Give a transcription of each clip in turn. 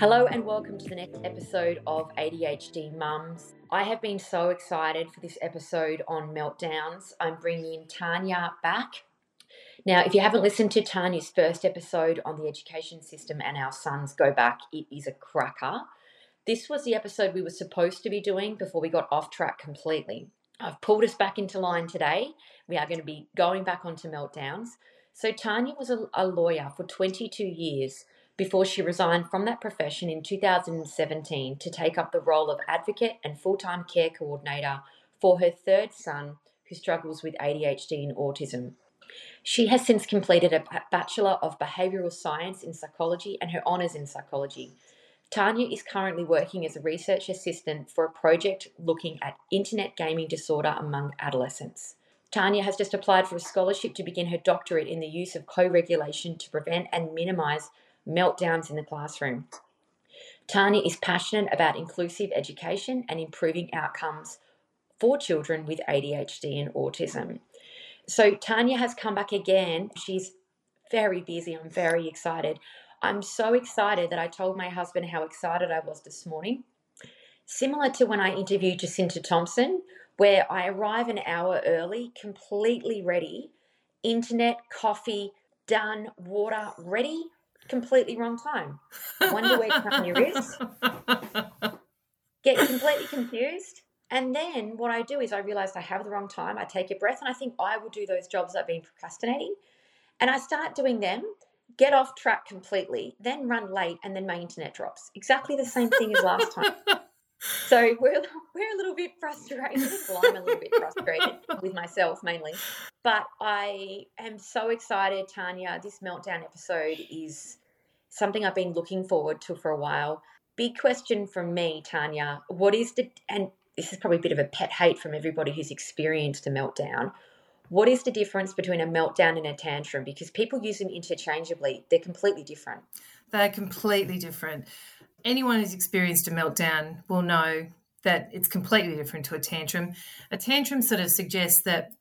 Hello and welcome to the next episode of ADHD Mums. I have been so excited for this episode on meltdowns. I'm bringing Tania back. Now, if you haven't listened to Tania's first episode on the education system and our sons go back, it is a cracker. This was the episode we were supposed to be doing before we got off track completely. I've pulled us back into line today. We are going to be going back onto meltdowns. So, Tania was a, a lawyer for 22 years before she resigned from that profession in 2017 to take up the role of advocate and full time care coordinator for her third son who struggles with ADHD and autism. She has since completed a Bachelor of Behavioural Science in Psychology and her Honours in Psychology. Tania is currently working as a research assistant for a project looking at internet gaming disorder among adolescents. Tania has just applied for a scholarship to begin her doctorate in the use of co regulation to prevent and minimise meltdowns in the classroom. Tania is passionate about inclusive education and improving outcomes for children with ADHD and autism. So, Tania has come back again. She's very busy. I'm very excited. I'm so excited that I told my husband how excited I was this morning. Similar to when I interviewed Jacinta Thompson, where I arrive an hour early, completely ready, internet, coffee, done, water ready, completely wrong time. Wonder where Tania is. Get completely confused. And then what I do is I realize I have the wrong time. I take a breath and I think I will do those jobs I've been procrastinating. And I start doing them, get off track completely, then run late, and then my internet drops. Exactly the same thing as last time. So we're we're a little bit frustrated. Well, I'm a little bit frustrated with myself mainly, but I am so excited, Tania. This meltdown episode is something I've been looking forward to for a while. Big question from me, Tania. What is the and this is probably a bit of a pet hate from everybody who's experienced a meltdown. What is the difference between a meltdown and a tantrum? Because people use them interchangeably. They're completely different. They're completely different. Anyone who's experienced a meltdown will know that it's completely different to a tantrum. A tantrum sort of suggests that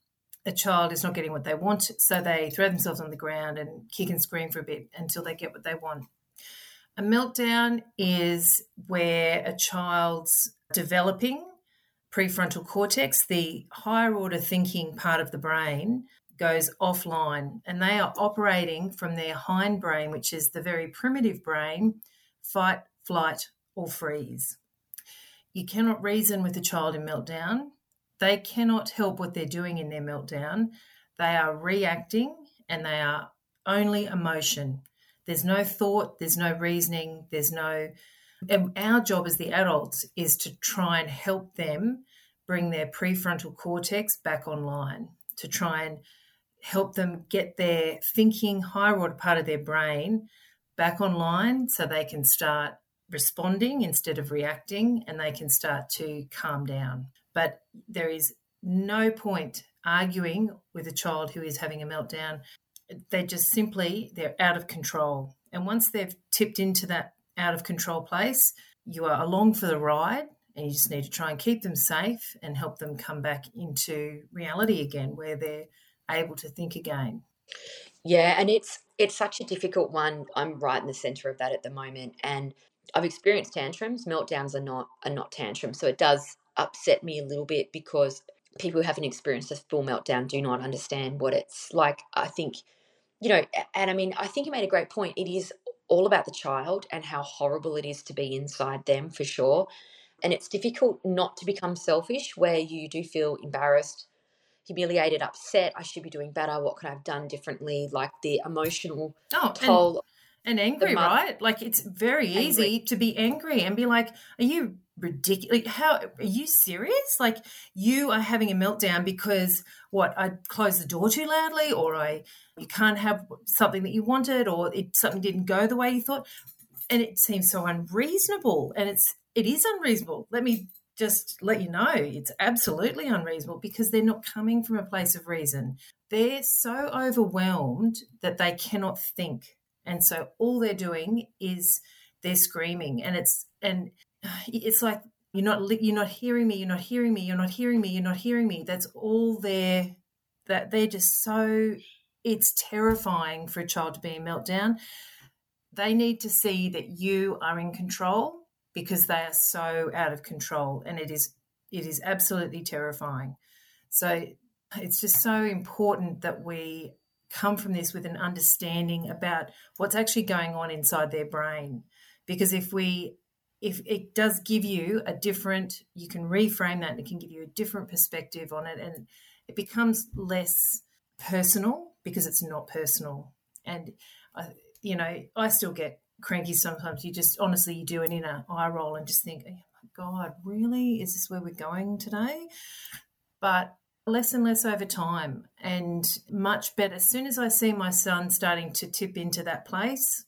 a child is not getting what they want, so they throw themselves on the ground and kick and scream for a bit until they get what they want. A meltdown is where a child's developing prefrontal cortex, the higher order thinking part of the brain, goes offline and they are operating from their hindbrain, which is the very primitive brain, fight, flight, or freeze. You cannot reason with a child in meltdown. They cannot help what they're doing in their meltdown. They are reacting and they are only emotion. There's no thought, there's no reasoning, there's no. And our job as the adults is to try and help them bring their prefrontal cortex back online, to try and help them get their thinking, higher order part of their brain back online so they can start responding instead of reacting and they can start to calm down. But there is no point arguing with a child who is having a meltdown. They just simply they're out of control. And once they've tipped into that out of control place, you are along for the ride and you just need to try and keep them safe and help them come back into reality again where they're able to think again. Yeah, and it's it's such a difficult one. I'm right in the center of that at the moment and I've experienced tantrums. Meltdowns are not are not tantrums. So it does upset me a little bit because people who haven't experienced a full meltdown do not understand what it's like. I think, you know, and I mean, I think you made a great point. It is all about the child and how horrible it is to be inside them for sure. And it's difficult not to become selfish where you do feel embarrassed, humiliated, upset. I should be doing better. What could I have done differently? Like the emotional oh, toll. And, angry, right? Like it's very angry. easy to be angry and be like, are you ridiculous. How are you serious? Like you are having a meltdown because what I closed the door too loudly, or I you can't have something that you wanted, or it something didn't go the way you thought, and it seems so unreasonable. And it's it is unreasonable. Let me just let you know it's absolutely unreasonable because they're not coming from a place of reason. They're so overwhelmed that they cannot think. And so all they're doing is they're screaming and it's and it's like you're not you're not hearing me you're not hearing me you're not hearing me you're not hearing me that's all there that they're just so it's terrifying for a child to be in meltdown they need to see that you are in control because they are so out of control and it is it is absolutely terrifying. So it's just so important that we come from this with an understanding about what's actually going on inside their brain. Because if we if it does give you a different you can reframe that and it can give you a different perspective on it and it becomes less personal because it's not personal. And I, you know i still get cranky sometimes. You just honestly you do an inner eye roll and just think oh my god really? Is this where we're going today? But less and less over time and much better. As soon as I see my son starting to tip into that place,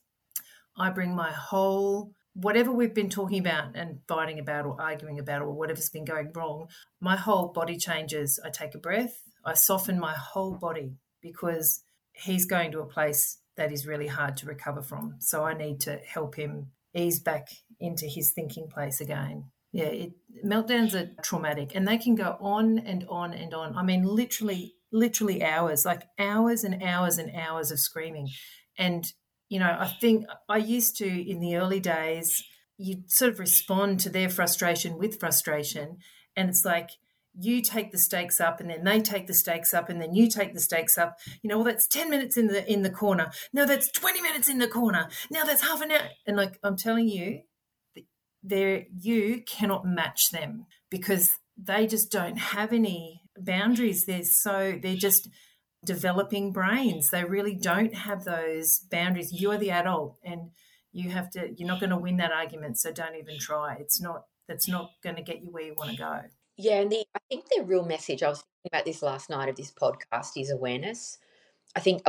I bring my whole whatever we've been talking about and fighting about or arguing about or whatever's been going wrong, my whole body changes. I take a breath, I soften my whole body because he's going to a place that is really hard to recover from. So I need to help him ease back into his thinking place again. Yeah, it, meltdowns are traumatic and they can go on and on and on. I mean, literally, literally hours, like hours and hours and hours of screaming. And, you know, I think I used to in the early days, you sort of respond to their frustration with frustration. And it's like, you take the stakes up and then they take the stakes up and then you take the stakes up you know well that's 10 minutes in the in the corner now that's 20 minutes in the corner now that's half an hour and like i'm telling you there you cannot match them because they just don't have any boundaries. They're so they're just developing brains. They really don't have those boundaries. You are the adult and you have to you're not going to win that argument, so don't even try. It's not that's not going to get you where you want to go. Yeah, and the I think the real message I was thinking about this last night of this podcast is awareness. I think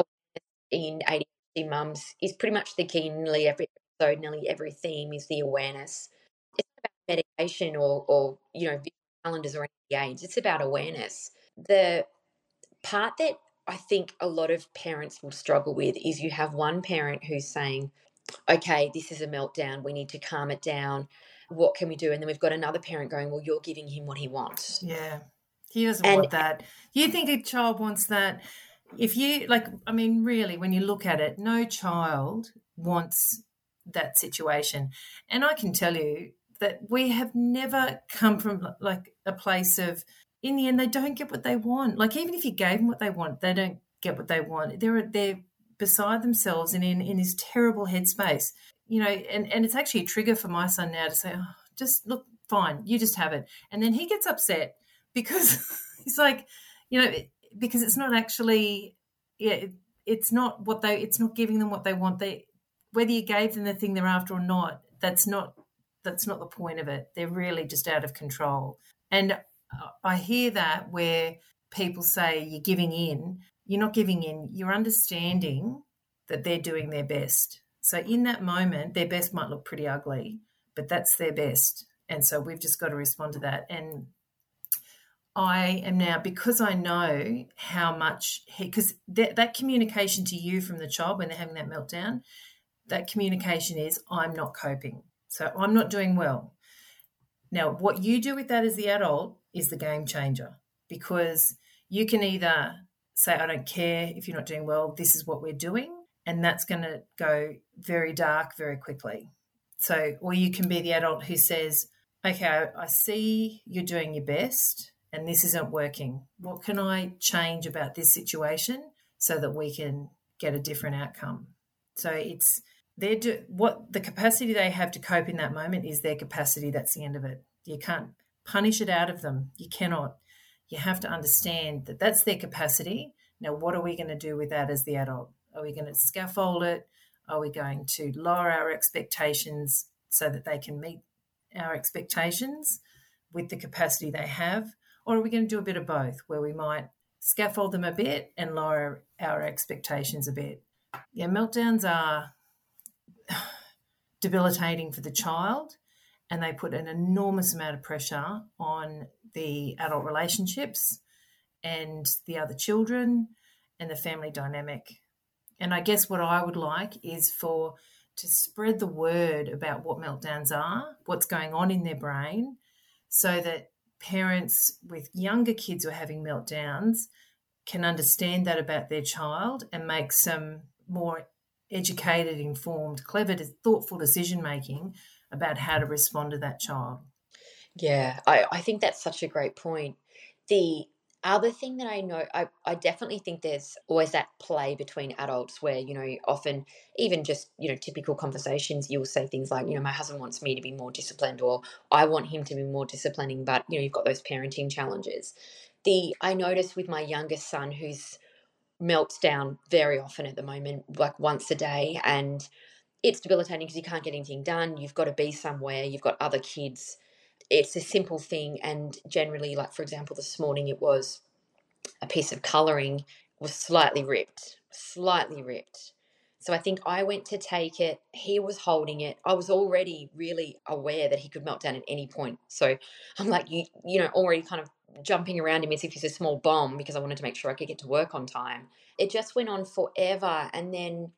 in ADHD mums is pretty much the key. Nearly every episode, nearly every theme is the awareness or, or you know, calendars or any. It's about awareness. The part that I think a lot of parents will struggle with is you have one parent who's saying, okay, this is a meltdown. We need to calm it down. What can we do? And then we've got another parent going, well, you're giving him what he wants. Yeah. He doesn't and, want that. You think a child wants that? If you, like, I mean, really, when you look at it, no child wants that situation. And I can tell you, that we have never come from like a place of in the end they don't get what they want. Like even if you gave them what they want they don't get what they want. They're they're beside themselves and in in this terrible headspace. You know and and it's actually a trigger for my son now to say oh, just look fine you just have it. And then he gets upset because he's like you know because it's not actually yeah it, it's not what they it's not giving them what they want. They whether you gave them the thing they're after or not that's not that's not the point of it. They're really just out of control. And uh, I hear that where people say you're giving in. You're not giving in, you're understanding that they're doing their best. So in that moment, their best might look pretty ugly, but that's their best. And so we've just got to respond to that. And I am now, because I know how much, because that, that communication to you from the child when they're having that meltdown, that communication is, I'm not coping. So I'm not doing well. Now, what you do with that as the adult is the game changer because you can either say, I don't care if you're not doing well, this is what we're doing. And that's going to go very dark very quickly. So, or you can be the adult who says, okay, I see you're doing your best and this isn't working. What can I change about this situation so that we can get a different outcome? So it's they're do, what the capacity they have to cope in that moment is their capacity. That's the end of it. You can't punish it out of them. You cannot. You have to understand that that's their capacity. Now, what are we going to do with that as the adult? Are we going to scaffold it? Are we going to lower our expectations so that they can meet our expectations with the capacity they have? Or are we going to do a bit of both, where we might scaffold them a bit and lower our expectations a bit? Yeah, meltdowns are debilitating for the child and they put an enormous amount of pressure on the adult relationships and the other children and the family dynamic. And I guess what I would like is for to spread the word about what meltdowns are, what's going on in their brain, so that parents with younger kids who are having meltdowns can understand that about their child and make some more educated, informed, clever, thoughtful decision making about how to respond to that child. Yeah, I, I think that's such a great point. The other thing that I know, I, I definitely think there's always that play between adults where, you know, often even just, you know, typical conversations, you'll say things like, you know, my husband wants me to be more disciplined or I want him to be more disciplining, but, you know, you've got those parenting challenges. The I notice with my youngest son who's melts down very often at the moment, like once a day, and it's debilitating because you can't get anything done. You've got to be somewhere, you've got other kids it's a simple thing and generally like for example this morning it was a piece of coloring was slightly ripped slightly ripped so i think i went to take it he was holding it i was already really aware that he could melt down at any point so i'm like you you know already kind of jumping around him as if he's a small bomb because i wanted to make sure i could get to work on time it just went on forever and then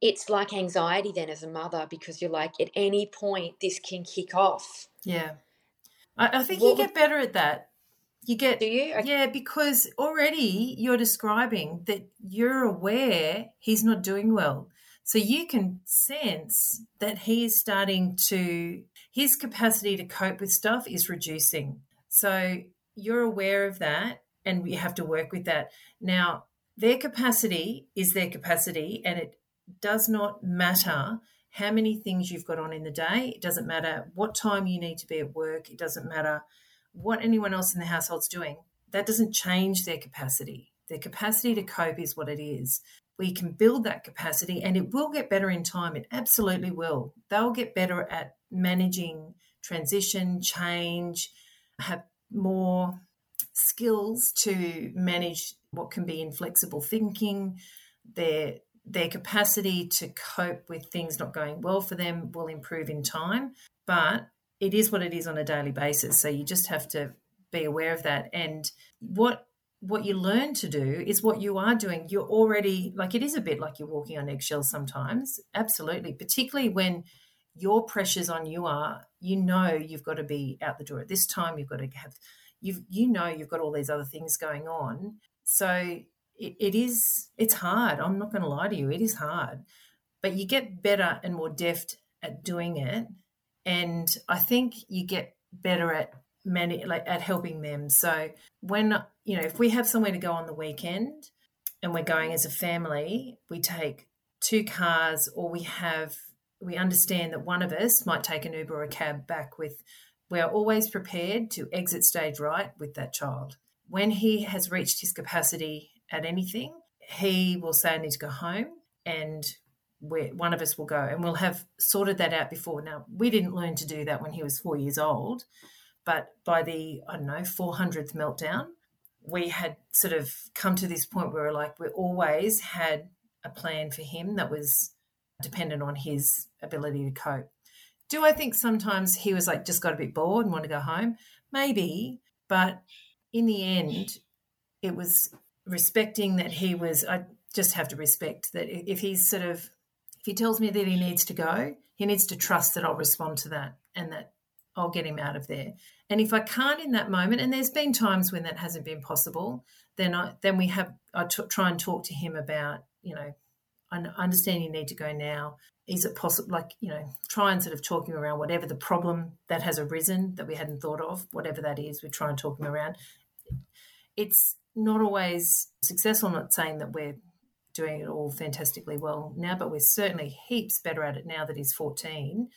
it's like anxiety then as a mother because you're like at any point this can kick off yeah. I, I think what you get better at that. You get Do you? Okay. Yeah, because already you're describing that you're aware he's not doing well. So you can sense that he is starting to his capacity to cope with stuff is reducing. So you're aware of that and you have to work with that. Now, their capacity is their capacity and it does not matter how many things you've got on in the day. It doesn't matter what time you need to be at work. It doesn't matter what anyone else in the household's doing. That doesn't change their capacity. Their capacity to cope is what it is. We can build that capacity and it will get better in time. It absolutely will. They'll get better at managing transition, change, have more skills to manage what can be inflexible thinking. They're their capacity to cope with things not going well for them will improve in time, but it is what it is on a daily basis. So you just have to be aware of that. And what what you learn to do is what you are doing. You're already like it is a bit like you're walking on eggshells sometimes. Absolutely, particularly when your pressures on you are you know you've got to be out the door at this time. You've got to have you you know you've got all these other things going on. So it, it is it's hard i'm not going to lie to you it is hard but you get better and more deft at doing it and i think you get better at many like at helping them so when you know if we have somewhere to go on the weekend and we're going as a family we take two cars or we have we understand that one of us might take an uber or a cab back with we are always prepared to exit stage right with that child when he has reached his capacity at anything, he will say, I need to go home. And one of us will go and we'll have sorted that out before. Now, we didn't learn to do that when he was four years old, but by the, I don't know, 400th meltdown, we had sort of come to this point where like we always had a plan for him that was dependent on his ability to cope. Do I think sometimes he was like just got a bit bored and want to go home? Maybe, but in the end, it was respecting that he was i just have to respect that if he's sort of if he tells me that he needs to go he needs to trust that i'll respond to that and that i'll get him out of there and if i can't in that moment and there's been times when that hasn't been possible then i then we have i t- try and talk to him about you know understand you need to go now is it possible like you know try and sort of talk him around whatever the problem that has arisen that we hadn't thought of whatever that is we try and talk him around it's not always successful. I'm not saying that we're doing it all fantastically well now, but we're certainly heaps better at it now that he's 14.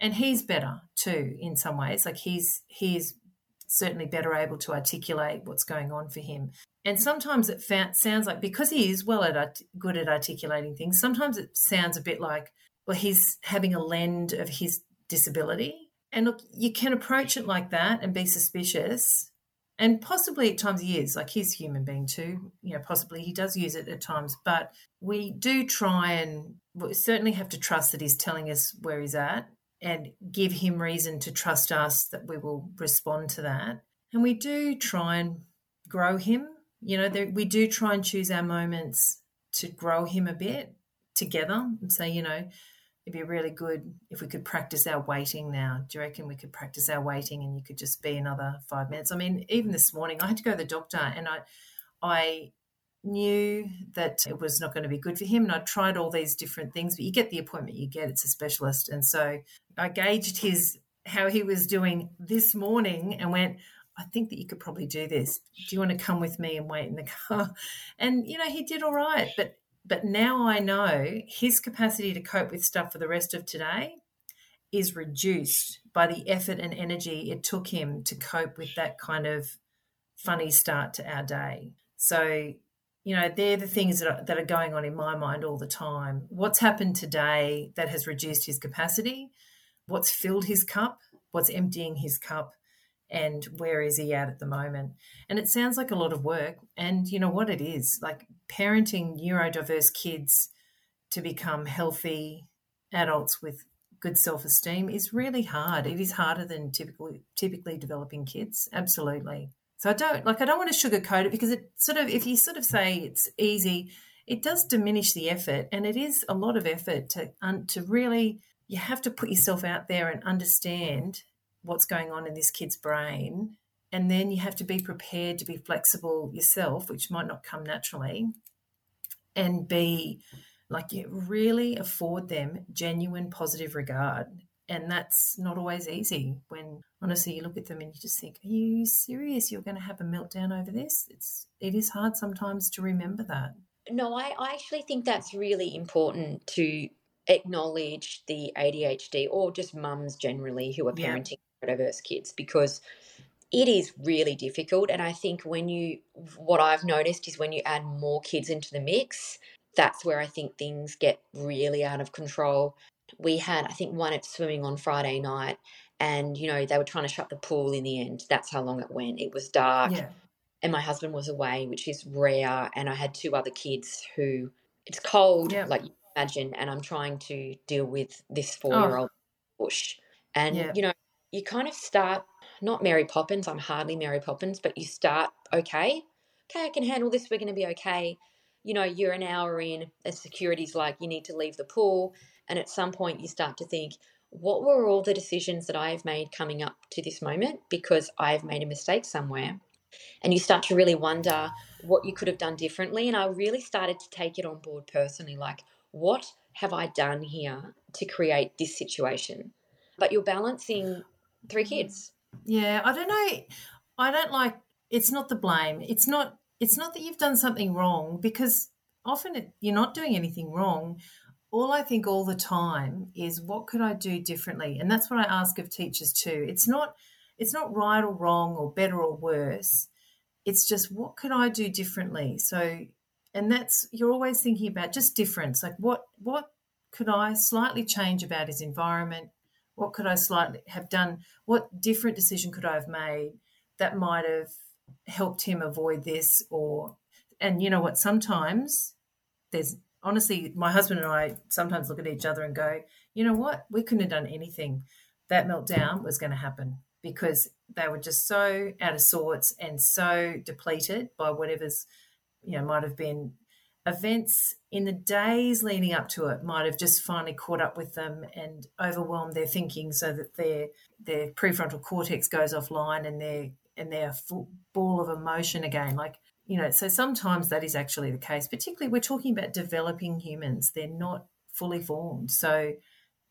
And he's better too in some ways. Like he's he's certainly better able to articulate what's going on for him. And sometimes it fa- sounds like because he is well at art- good at articulating things, sometimes it sounds a bit like well he's having a lend of his disability. And look, you can approach it like that and be suspicious and possibly at times he is like he's a human being too you know possibly he does use it at times but we do try and we certainly have to trust that he's telling us where he's at and give him reason to trust us that we will respond to that and we do try and grow him you know there, we do try and choose our moments to grow him a bit together and say you know it'd be really good if we could practice our waiting now. Do you reckon we could practice our waiting and you could just be another five minutes? I mean, even this morning I had to go to the doctor and I I knew that it was not going to be good for him. And I tried all these different things, but you get the appointment you get, it's a specialist. And so I gauged his how he was doing this morning and went, I think that you could probably do this. Do you want to come with me and wait in the car? And you know, he did all right, but but now I know his capacity to cope with stuff for the rest of today is reduced by the effort and energy it took him to cope with that kind of funny start to our day. So, you know, they're the things that are, that are going on in my mind all the time. What's happened today that has reduced his capacity? What's filled his cup? What's emptying his cup? And where is he at at the moment? And it sounds like a lot of work. And you know what it is like parenting neurodiverse kids to become healthy adults with good self-esteem is really hard. It is harder than typically typically developing kids. Absolutely. So I don't like I don't want to sugarcoat it because it sort of if you sort of say it's easy, it does diminish the effort, and it is a lot of effort to to really you have to put yourself out there and understand what's going on in this kid's brain, and then you have to be prepared to be flexible yourself, which might not come naturally, and be like you really afford them genuine positive regard and that's not always easy when honestly you look at them and you just think are you serious? You're going to have a meltdown over this? It's it is hard sometimes to remember that. No i, I actually think that's really important to acknowledge the adhd or just mums generally who are parenting yeah. diverse kids because it is really difficult and i think when you what i've noticed is when you add more kids into the mix that's where i think things get really out of control we had, I think, one at swimming on Friday night, and you know they were trying to shut the pool in the end. That's how long it went. It was dark, yeah. and my husband was away, which is rare. And I had two other kids who it's cold, yeah. like you imagine, and I'm trying to deal with this four year old oh. bush. And yeah. you know, you kind of start not Mary Poppins. I'm hardly Mary Poppins, but you start okay. Okay, I can handle this. We're going to be okay. You know, you're an hour in, and security's like, you need to leave the pool and at some point, you start to think, what were all the decisions that I have made coming up to this moment because I've made a mistake somewhere? And you start to really wonder what you could have done differently. And I really started to take it on board personally like, what have I done here to create this situation? But you're balancing three kids. Yeah, I don't know. I don't like it's not the blame. It's not it's not that you've done something wrong because often it, you're not doing anything wrong all I think all the time is what could I do differently? And that's what I ask of teachers too. It's not it's not right or wrong or better or worse. It's just what could I do differently? So and that's you're always thinking about just difference. Like what what could I slightly change about his environment? What could I slightly have done? What different decision could I have made that might have helped him avoid this or and you know what sometimes there's honestly, my husband and I sometimes look at each other and go, you know what? We couldn't have done anything. That meltdown was going to happen because they were just so out of sorts and so depleted by whatever's, you know, might have been events in the days leading up to it might have just finally caught up with them and overwhelmed their thinking so that their their prefrontal cortex goes offline and they're and they're full ball of emotion again like you know, so sometimes that is actually the case, particularly we're talking about developing humans. They're not fully formed. So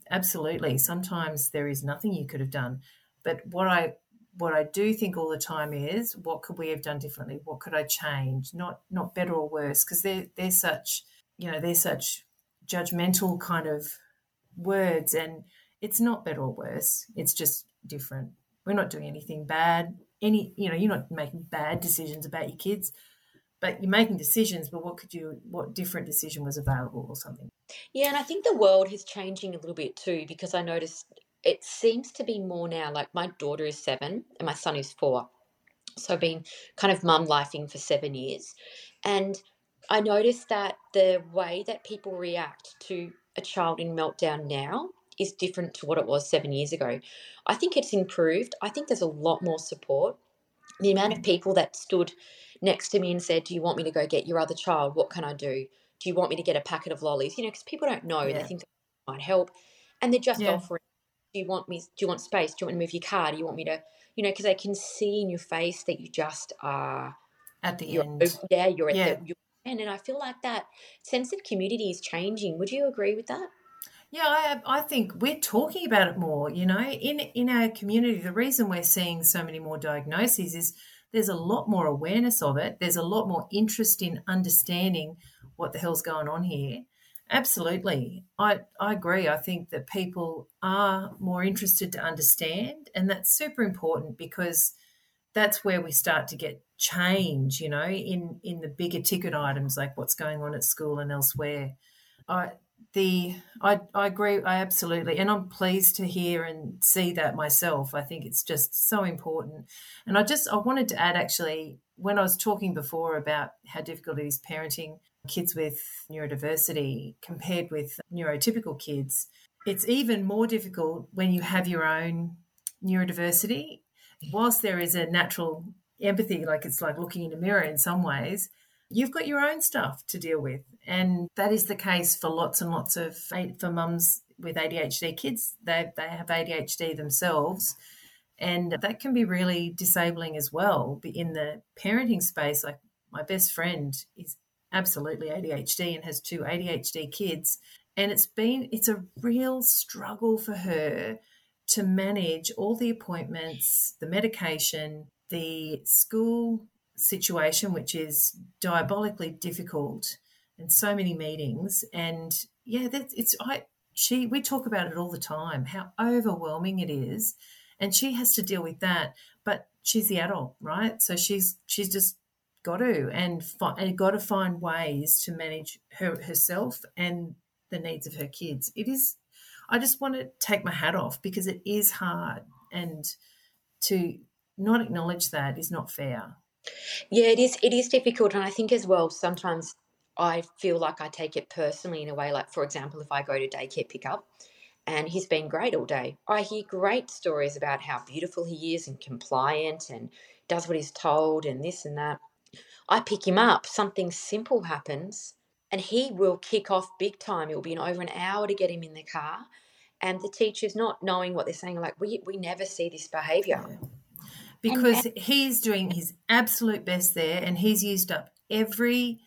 absolutely, sometimes there is nothing you could have done. But what I what I do think all the time is what could we have done differently? What could I change? Not not better or worse, because they're they're such you know, they're such judgmental kind of words and it's not better or worse. It's just different. We're not doing anything bad any you know you're not making bad decisions about your kids but you're making decisions but what could you what different decision was available or something? Yeah and i think the world is changing a little bit too because i noticed it seems to be more now like my daughter is seven and my son is four. So i've been kind of mum lifing for seven years. And i noticed that the way that people react to a child in meltdown now is different to what it was seven years ago. I think it's improved. I think there's a lot more support. The amount of mm. people that stood next to me and said, Do you want me to go get your other child? What can I do? Do you want me to get a packet of lollies? You know, because people don't know. Yeah. They think that might help. And they're just yeah. offering, Do you want me? Do you want space? Do you want me to move your car? Do you want me to, you know, because they can see in your face that you just are at the end. Yeah, you're at yeah. the, you're and I feel like that sense of community is changing. Would you agree with that? Yeah, I, I think we're talking about it more. You know, in in our community, the reason we're seeing so many more diagnoses is there's a lot more awareness of it. There's a lot more interest in understanding what the hell's going on here. Absolutely, I I agree. I think that people are more interested to understand, and that's super important because that's where we start to get change. You know, in in the bigger ticket items like what's going on at school and elsewhere. I the I, I agree I absolutely and I'm pleased to hear and see that myself. I think it's just so important. And I just I wanted to add actually when I was talking before about how difficult it is parenting kids with neurodiversity compared with neurotypical kids it's even more difficult when you have your own neurodiversity. Whilst there is a natural empathy like it's like looking in a mirror in some ways you've got your own stuff to deal with. And that is the case for lots and lots of for mums with ADHD kids. They, they have ADHD themselves. And that can be really disabling as well. In the parenting space, like my best friend is absolutely ADHD and has two ADHD kids. And it's been, it's a real struggle for her to manage all the appointments, the medication, the school situation, which is diabolically difficult and so many meetings. And yeah, that's it's I she we talk about it all the time, how overwhelming it is. And she has to deal with that. But she's the adult, right? So she's she's just got to and, fi- and got to find ways to manage her herself and the needs of her kids. It is I just want to take my hat off because it is hard and to not acknowledge that is not fair. Yeah, it is. It is difficult, and I think as well sometimes I feel like I take it personally in a way. Like for example, if I go to daycare pickup, and he's been great all day, I hear great stories about how beautiful he is and compliant and does what he's told and this and that. I pick him up, something simple happens, and he will kick off big time. It will be in over an hour to get him in the car, and the teacher's not knowing what they're saying. Like we we never see this behaviour. Yeah because and, he's doing his absolute best there and he's used up every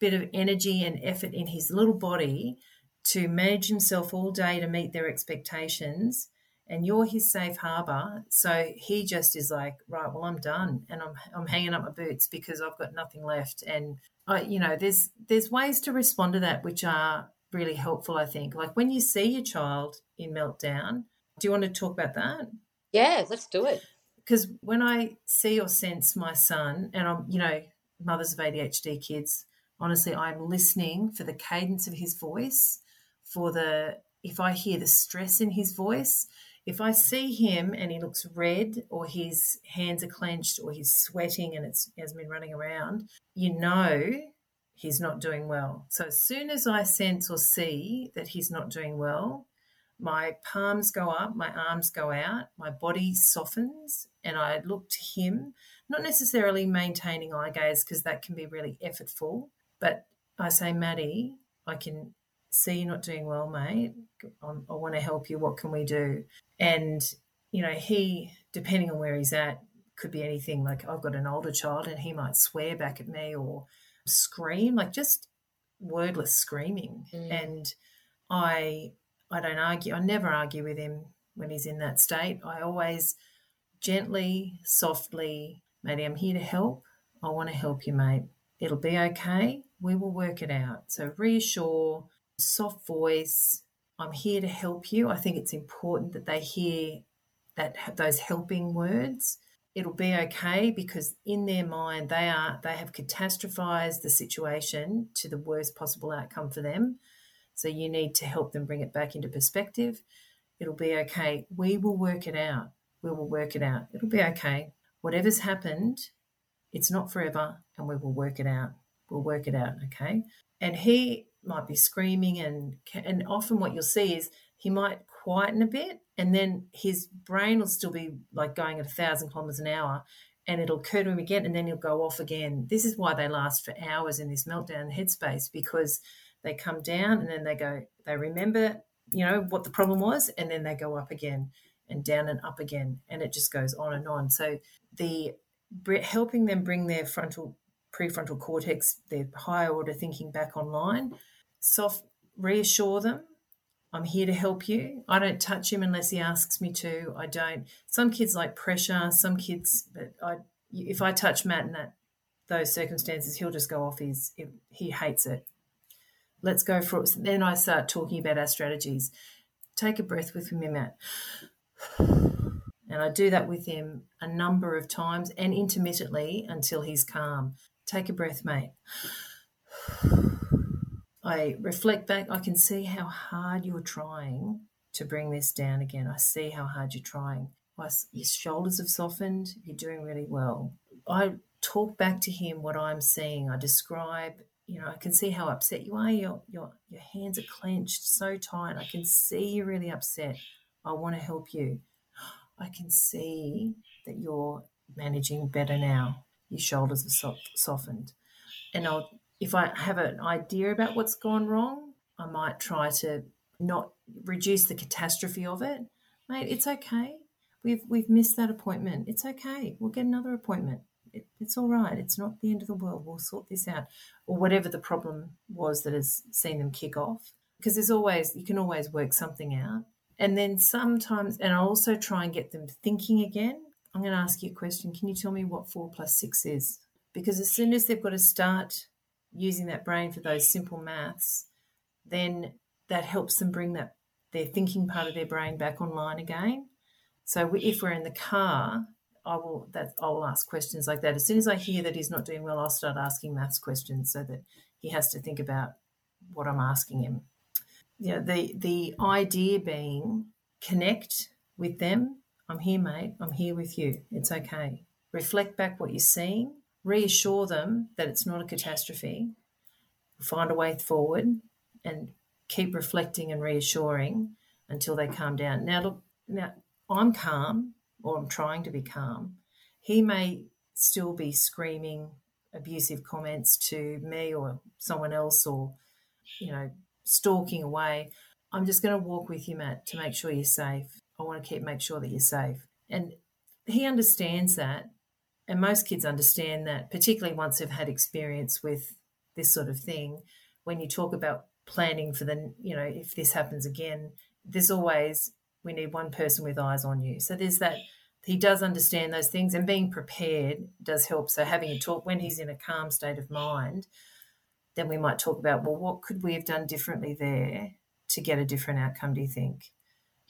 bit of energy and effort in his little body to manage himself all day to meet their expectations. And you're his safe harbor. So he just is like right well i'm done and i'm i'm hanging up my boots because i've got nothing left. And i you know there's there's ways to respond to that which are really helpful i think. Like when you see your child in meltdown do you want to talk about that? Yeah let's do it because when I see or sense my son, and I'm, you know, mothers of ADHD kids, honestly, I'm listening for the cadence of his voice, for the, if I hear the stress in his voice, if I see him and he looks red or his hands are clenched or he's sweating and it's he has been running around, you know he's not doing well. So as soon as I sense or see that he's not doing well, my palms go up, my arms go out, my body softens, and I look to him, not necessarily maintaining eye gaze because that can be really effortful, but I say, Maddie, I can see you're not doing well, mate. I'm, i want to help you. What can we do? And, you know, he, depending on where he's at, could be anything. Like I've got an older child and he might swear back at me or scream, like just wordless screaming. Mm. And I I don't argue. I never argue with him when he's in that state. I always gently, softly, Matey, I'm here to help. I want to help you, mate. It'll be okay. We will work it out. So reassure, soft voice. I'm here to help you. I think it's important that they hear that those helping words. It'll be okay because in their mind they are they have catastrophized the situation to the worst possible outcome for them. So you need to help them bring it back into perspective. It'll be okay. We will work it out. We will work it out. It'll be okay. Whatever's happened, it's not forever, and we will work it out. We'll work it out, okay? And he might be screaming, and and often what you'll see is he might quieten a bit, and then his brain will still be like going at a thousand kilometers an hour, and it'll occur to him again, and then he'll go off again. This is why they last for hours in this meltdown headspace because they come down and then they go, they remember, you know, what the problem was, and then they go up again and down and up again. And it just goes on and on. So the helping them bring their frontal prefrontal cortex, their higher order thinking back online. Soft, reassure them. I'm here to help you. I don't touch him unless he asks me to. I don't. Some kids like pressure. Some kids, but I, if I touch Matt in that those circumstances, he'll just go off his. He hates it. Let's go for it. Then I start talking about our strategies. Take a breath with me, Matt. And I do that with him a number of times and intermittently until he's calm. Take a breath, mate. I reflect back. I can see how hard you're trying to bring this down again. I see how hard you're trying. Your shoulders have softened. You're doing really well. I talk back to him what I'm seeing. I describe, you know, I can see how upset you are. Your, your, your hands are clenched so tight. I can see you're really upset. I want to help you. I can see that you're managing better now. Your shoulders are softened. And I'll, if I have an idea about what's gone wrong, I might try to not reduce the catastrophe of it. Mate, it's okay. We've we've missed that appointment. It's okay. We'll get another appointment. It, it's all right. It's not the end of the world. We'll sort this out, or whatever the problem was that has seen them kick off. Because there's always you can always work something out. And then sometimes, and I'll also try and get them thinking again. I'm going to ask you a question. Can you tell me what four plus six is? Because as soon as they've got to start using that brain for those simple maths, then that helps them bring that their thinking part of their brain back online again. So if we're in the car, I will that I will ask questions like that. As soon as I hear that he's not doing well, I'll start asking maths questions so that he has to think about what I'm asking him you know, the the idea being connect with them. I'm here, mate. I'm here with you. It's okay. Reflect back what you're seeing. Reassure them that it's not a catastrophe. Find a way forward, and keep reflecting and reassuring until they calm down. Now, look. Now, I'm calm, or I'm trying to be calm. He may still be screaming abusive comments to me or someone else, or you know, stalking away. I'm just going to walk with you, Matt, to make sure you're safe. I want to keep make sure that you're safe. And he understands that. And most kids understand that, particularly once they've had experience with this sort of thing. When you talk about planning for the, you know, if this happens again, there's always, we need one person with eyes on you. So there's that, he does understand those things and being prepared does help. So having a talk when he's in a calm state of mind, then we might talk about, well, what could we have done differently there to get a different outcome, do you think?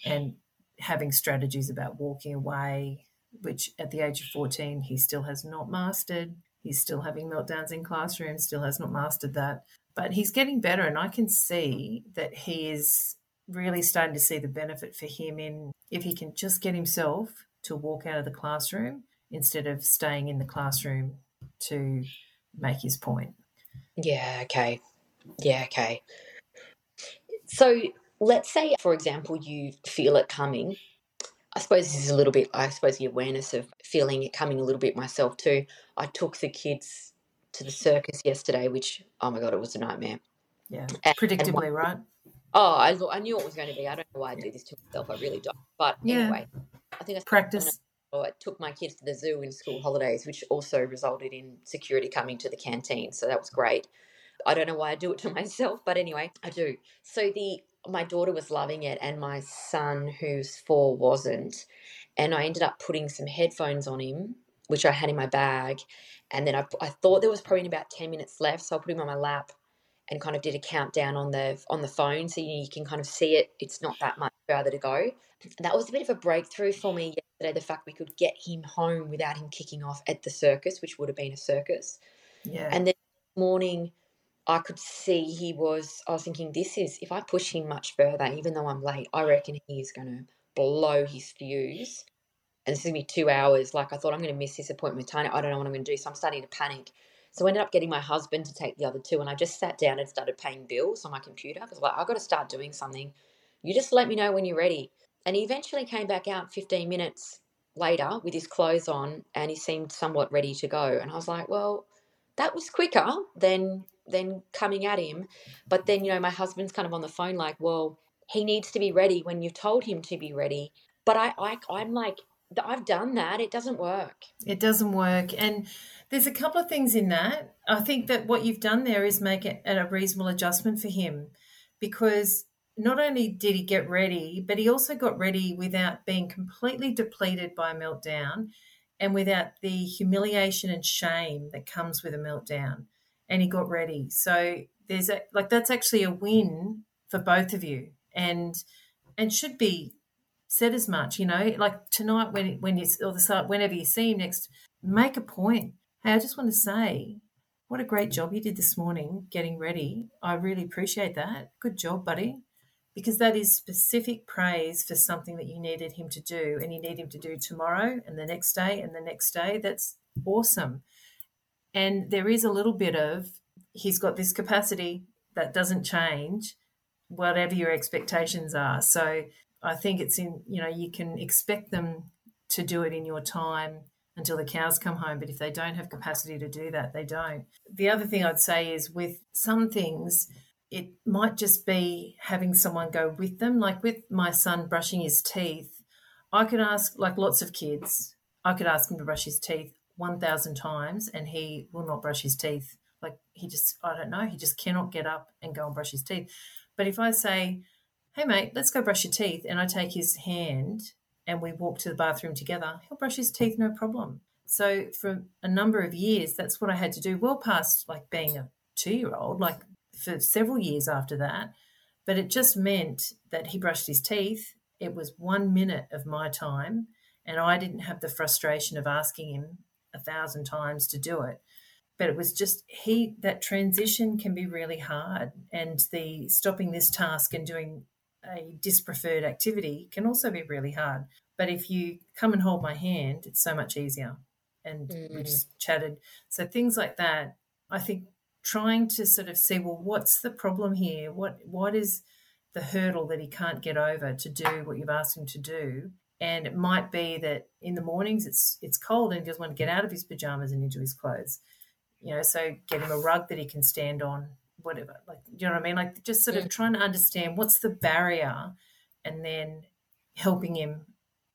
And having strategies about walking away, which at the age of 14, he still has not mastered. He's still having meltdowns in classrooms, still has not mastered that. But he's getting better, and I can see that he is really starting to see the benefit for him in if he can just get himself to walk out of the classroom instead of staying in the classroom to make his point. Yeah, okay. Yeah, okay. So let's say, for example, you feel it coming. I suppose this is a little bit, I suppose, the awareness of feeling it coming a little bit myself too. I took the kids to the circus yesterday, which, oh my God, it was a nightmare. Yeah, and, predictably, and right? Oh, I, I knew it was going to be. I don't know why I do this to myself. I really don't. But yeah. anyway, I think I practice. I took my kids to the zoo in school holidays, which also resulted in security coming to the canteen. So that was great. I don't know why I do it to myself, but anyway, I do. So the my daughter was loving it, and my son, who's four, wasn't. And I ended up putting some headphones on him, which I had in my bag. And then I, I thought there was probably about 10 minutes left. So I put him on my lap and kind of did a countdown on the on the phone so you, you can kind of see it it's not that much further to go. That was a bit of a breakthrough for me yesterday the fact we could get him home without him kicking off at the circus which would have been a circus. Yeah. And then morning i could see he was i was thinking this is if i push him much further even though i'm late i reckon he's going to blow his fuse. And this is going to be two hours like i thought i'm going to miss this appointment with tania. I don't know what i'm going to do. So i'm starting to panic so I ended up getting my husband to take the other two, and I just sat down and started paying bills on my computer because like I've got to start doing something. You just let me know when you're ready. And he eventually came back out 15 minutes later with his clothes on, and he seemed somewhat ready to go. And I was like, well, that was quicker than than coming at him. But then you know my husband's kind of on the phone like, well, he needs to be ready when you've told him to be ready. But I, I I'm like I've done that. It doesn't work. It doesn't work. And There's a couple of things in that. I think that what you've done there is make it a reasonable adjustment for him because not only did he get ready, but he also got ready without being completely depleted by a meltdown and without the humiliation and shame that comes with a meltdown. And he got ready. So there's a, like that's actually a win for both of you and and should be said as much, you know, like tonight when when you or the whenever you see him next, make a point. Hey, I just want to say what a great job you did this morning getting ready. I really appreciate that. Good job, buddy because that is specific praise for something that you needed him to do and you need him to do tomorrow and the next day and the next day. That's awesome. And there is a little bit of he's got this capacity that doesn't change, whatever your expectations are. So I think it's in, you know, you can expect them to do it in your time until the cows come home. But if they don't have capacity to do that, they don't. The other thing I'd say is with some things, it might just be having someone go with them. Like with my son brushing his teeth, I could ask, like lots of kids, I could ask him to brush his teeth 1,000 times and he will not brush his teeth. Like he just, I don't know, he just cannot get up and go and brush his teeth. But if I say, hey, mate, let's go brush your teeth, and I take his hand and we walk to the bathroom together, he'll brush his teeth no problem. So for a number of years, that's what I had to do, well past like being a two year old, like for several years after that. But it just meant that he brushed his teeth. It was one minute of my time, and I didn't have the frustration of asking him a thousand times to do it. But it was just he that transition can be really hard, and the stopping this task and doing a dispreferred activity can also be really hard. But if you come and hold my hand, it's so much easier. And mm. we just chatted. So things like that, I think trying to sort of see, well, what's the problem here? What what is the hurdle that he can't get over to do what you've asked him to do? And it might be that in the mornings it's it's cold and he doesn't want to get out of his pajamas and into his clothes. You know, so get him a rug that he can stand on, whatever. Like, you know what I mean? Like, just sort of trying to understand what's the barrier, and then helping him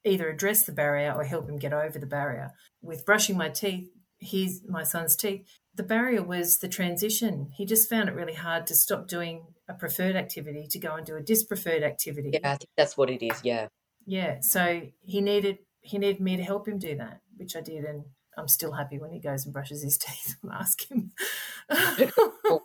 either address the barrier or help him get over the barrier. With brushing my teeth, his my son's teeth, the barrier was the transition. He just found it really hard to stop doing a preferred activity to go and do a dispreferred activity. Yeah, I think that's what it is. Yeah. Yeah. So he needed he needed me to help him do that, which I did, and I'm still happy when he goes and brushes his teeth and ask him.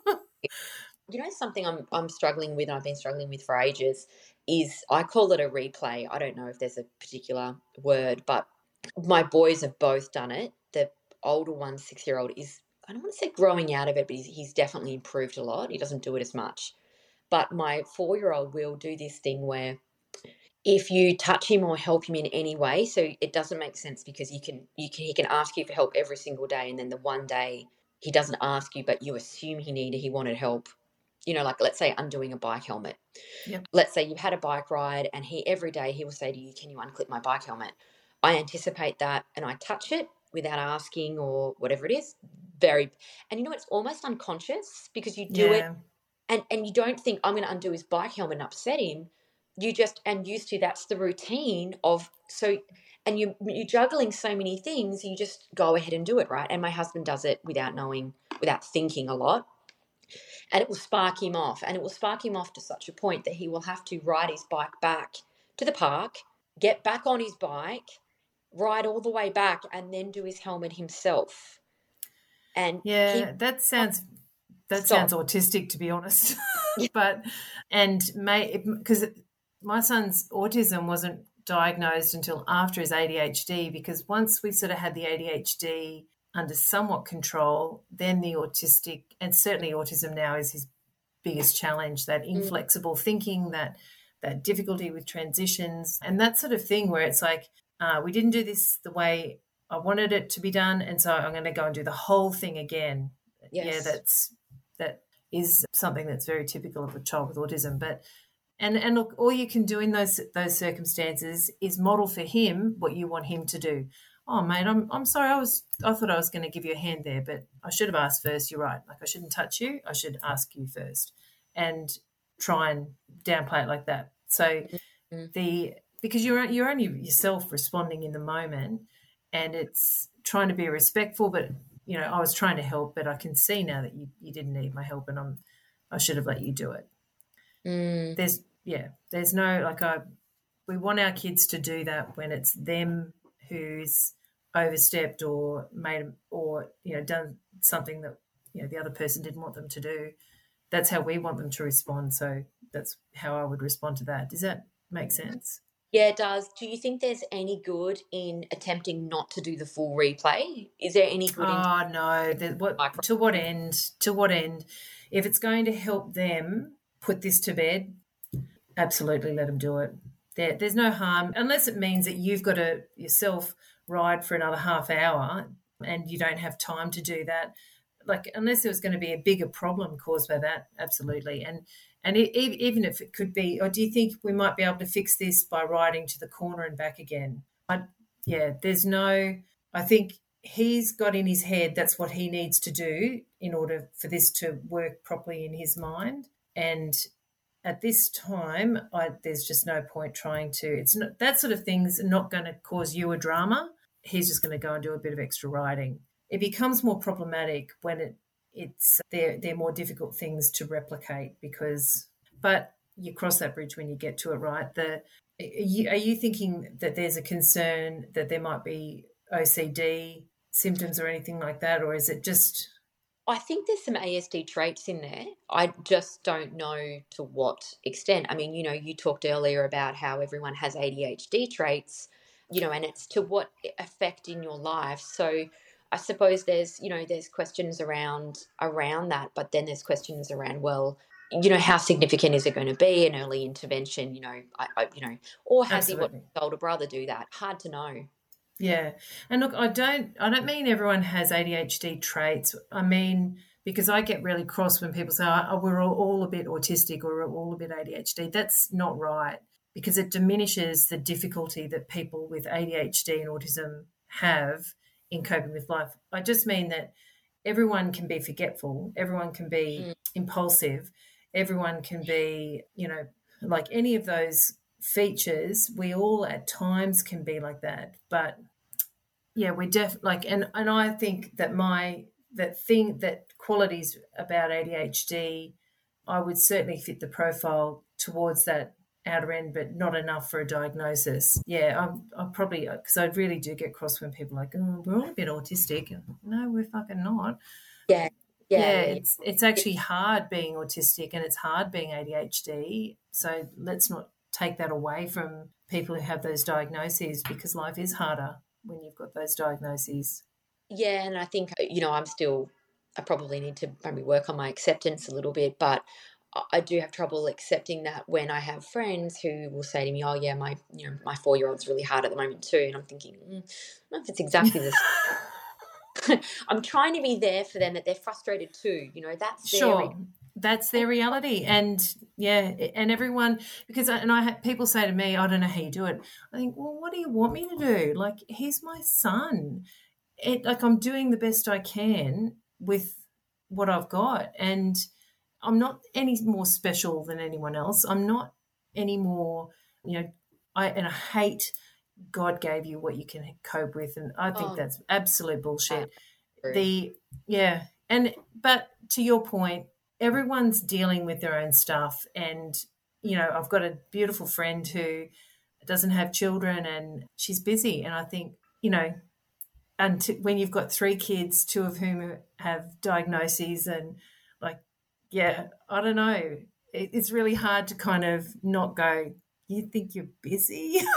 you know something I'm I'm struggling with and I've been struggling with for ages is I call it a replay. I don't know if there's a particular word, but my boys have both done it. The older one, six year old, is I don't want to say growing out of it, but he's, he's definitely improved a lot. He doesn't do it as much. But my four year old will do this thing where if you touch him or help him in any way, so it doesn't make sense because you can you can he can ask you for help every single day, and then the one day he doesn't ask you, but you assume he needed he wanted help. You know, like let's say undoing a bike helmet. Yep. Let's say you've had a bike ride, and he every day he will say to you, "Can you unclip my bike helmet?" I anticipate that, and I touch it without asking or whatever it is very and you know it's almost unconscious because you do yeah. it and and you don't think i'm going to undo his bike helmet and upset him you just and used to that's the routine of so and you you're juggling so many things you just go ahead and do it right and my husband does it without knowing without thinking a lot and it will spark him off and it will spark him off to such a point that he will have to ride his bike back to the park get back on his bike ride all the way back and then do his helmet himself and yeah, he, that sounds that stop. sounds autistic to be honest. but and may because my son's autism wasn't diagnosed until after his ADHD because once we sort of had the ADHD under somewhat control, then the autistic and certainly autism now is his biggest challenge that mm. inflexible thinking that that difficulty with transitions and that sort of thing where it's like uh, we didn't do this the way I wanted it to be done, and so I'm going to go and do the whole thing again. Yes. Yeah, that's that is something that's very typical of a child with autism. But and and look, all you can do in those those circumstances is model for him what you want him to do. Oh, mate, I'm I'm sorry. I was I thought I was going to give you a hand there, but I should have asked first. You're right. Like I shouldn't touch you. I should ask you first, and try and downplay it like that. So mm-hmm. the because you're you're only yourself responding in the moment and it's trying to be respectful, but you know, I was trying to help, but I can see now that you, you didn't need my help and I'm, I should have let you do it. Mm. There's, yeah, there's no, like, I, we want our kids to do that when it's them who's overstepped or made, or, you know, done something that, you know, the other person didn't want them to do. That's how we want them to respond. So that's how I would respond to that. Does that make mm-hmm. sense? Yeah, it does. Do you think there's any good in attempting not to do the full replay? Is there any good? in Oh no! The, what to what end? To what end? If it's going to help them put this to bed, absolutely let them do it. There, there's no harm unless it means that you've got to yourself ride for another half hour and you don't have time to do that. Like unless there was going to be a bigger problem caused by that, absolutely. And and e- even if it could be, or do you think we might be able to fix this by riding to the corner and back again? I, yeah, there's no. I think he's got in his head that's what he needs to do in order for this to work properly in his mind. And at this time, I, there's just no point trying to. It's not that sort of thing's not going to cause you a drama. He's just going to go and do a bit of extra writing. It becomes more problematic when it it's they're they're more difficult things to replicate because. But you cross that bridge when you get to it, right? The are you, are you thinking that there's a concern that there might be OCD symptoms or anything like that, or is it just I think there's some ASD traits in there. I just don't know to what extent. I mean, you know, you talked earlier about how everyone has ADHD traits, you know, and it's to what effect in your life. So I suppose there's, you know, there's questions around around that, but then there's questions around, well, you know, how significant is it going to be? An early intervention, you know, I, I you know, or has he Absolutely. his older brother do that? Hard to know. Yeah, and look, I don't, I don't mean everyone has ADHD traits. I mean because I get really cross when people say, "Oh, we're all, all a bit autistic or we're all a bit ADHD." That's not right because it diminishes the difficulty that people with ADHD and autism have in coping with life. I just mean that everyone can be forgetful, everyone can be Mm. impulsive, everyone can be, you know, like any of those features. We all at times can be like that, but yeah, we're def like, and and I think that my that thing that qualities about ADHD, I would certainly fit the profile towards that outer end, but not enough for a diagnosis. Yeah, I'm, I'm probably uh, because I really do get cross when people are like, oh, we're all a bit autistic. No, we're fucking not. Yeah. Yeah, Yeah. it's it's actually hard being autistic and it's hard being ADHD. So let's not take that away from people who have those diagnoses because life is harder when you've got those diagnoses. Yeah, and I think uh, you know I'm still. I probably need to maybe work on my acceptance a little bit, but I- do have trouble accepting that when I have friends who will say to me, "Oh yeah, my you know my four year old's really hard at the moment too," and I'm thinking, mm, I don't know if it's exactly the. same." I'm trying to be there for them that they're frustrated too. You know that's their Sure. That's their reality, and yeah, and everyone because and I people say to me, "I don't know how you do it." I think, well, what do you want me to do? Like, he's my son. It like I'm doing the best I can with what I've got, and I'm not any more special than anyone else. I'm not any more, you know. I and I hate God gave you what you can cope with, and I think Oh. that's absolute bullshit the yeah and but to your point everyone's dealing with their own stuff. And you know i've got a beautiful friend who doesn't have children and she's busy. And i think you know and to, when you've got three kids two of whom have diagnoses and like yeah i don't know. It, it's really hard to kind of not go you think you're busy?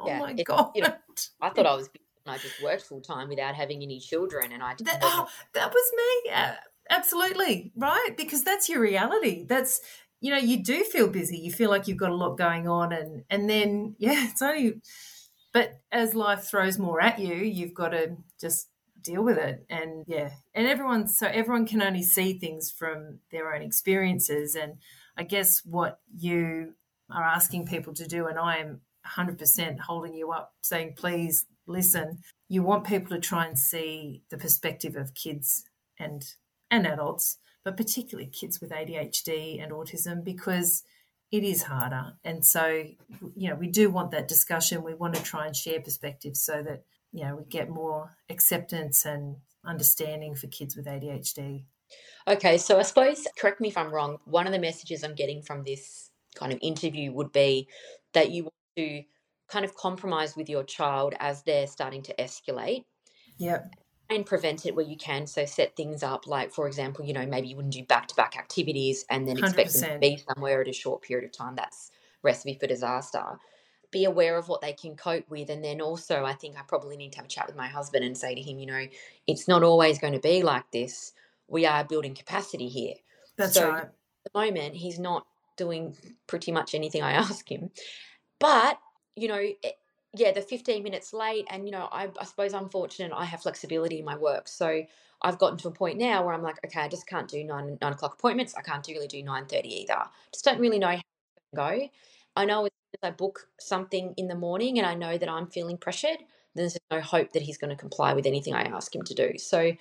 Oh Yeah, my it- god you know, I thought I was busy and I just worked full time without having any children, and I That, oh, that was me. Uh, absolutely. Right. Because that's your reality. That's, you know, you do feel busy. You feel like you've got a lot going on. And, and then, yeah, it's only, but as life throws more at you, you've got to just deal with it. And yeah. And everyone, so everyone can only see things from their own experiences. And I guess what you are asking people to do, and I am 100% holding you up saying, please listen you want people to try and see the perspective of kids and and adults, but particularly kids with ADHD and autism because it is harder. And so, you know, we do want that discussion. We want to try and share perspectives so that you know we get more acceptance and understanding for kids with ADHD. Okay, so I suppose, correct me if I'm wrong, one of the messages I'm getting from this kind of interview would be that you want to kind of compromise with your child as they're starting to escalate. Yep. And prevent it where you can. So set things up like, for example, you know, maybe you wouldn't do back to back activities and then expect them to be somewhere at a short period of time. That's recipe for disaster. Be aware of what they can cope with. And then also, I think I probably need to have a chat with my husband and say to him, you know, it's not always going to be like this. We are building capacity here. That's So- right. At the moment, he's not doing pretty much anything I ask him. But, you know, it, yeah, the 15 minutes late, and, you know, I, I suppose I'm fortunate I have flexibility in my work. So I've gotten to a point now where I'm like, okay, I just can't do nine, nine o'clock appointments. I can't really do 9.30 either. Just don't really know how to go. I know as I book something in the morning and I know that I'm feeling pressured, there's no hope that he's going to comply with anything I ask him to do. So,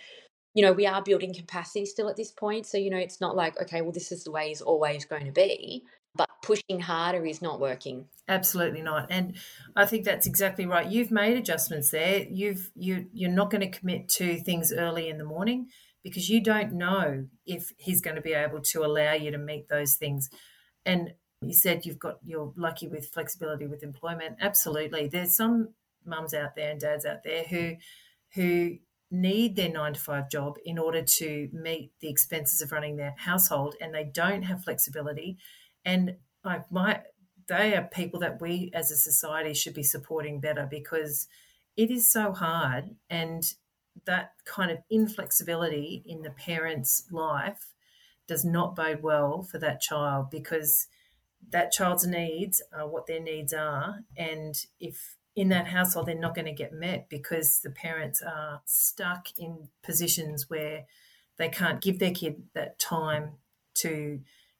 you know, we are building capacity still at this point. So, you know, it's not like, okay, well, this is the way he's always going to be, but pushing harder is not working. Absolutely not. And I think that's exactly right. You've made adjustments there. You've you you're not going to commit to things early in the morning because you don't know if he's going to be able to allow you to meet those things. And you said you've got you're lucky with flexibility with employment. Absolutely. There's some mums out there and dads out there who who need their 9 to 5 job in order to meet the expenses of running their household and they don't have flexibility and I my they are people that we as a society should be supporting better because it is so hard and that kind of inflexibility in the parent's life does not bode well for that child because that child's needs are what their needs are. And if in that household they're not going to get met because the parents are stuck in positions where they can't give their kid that time to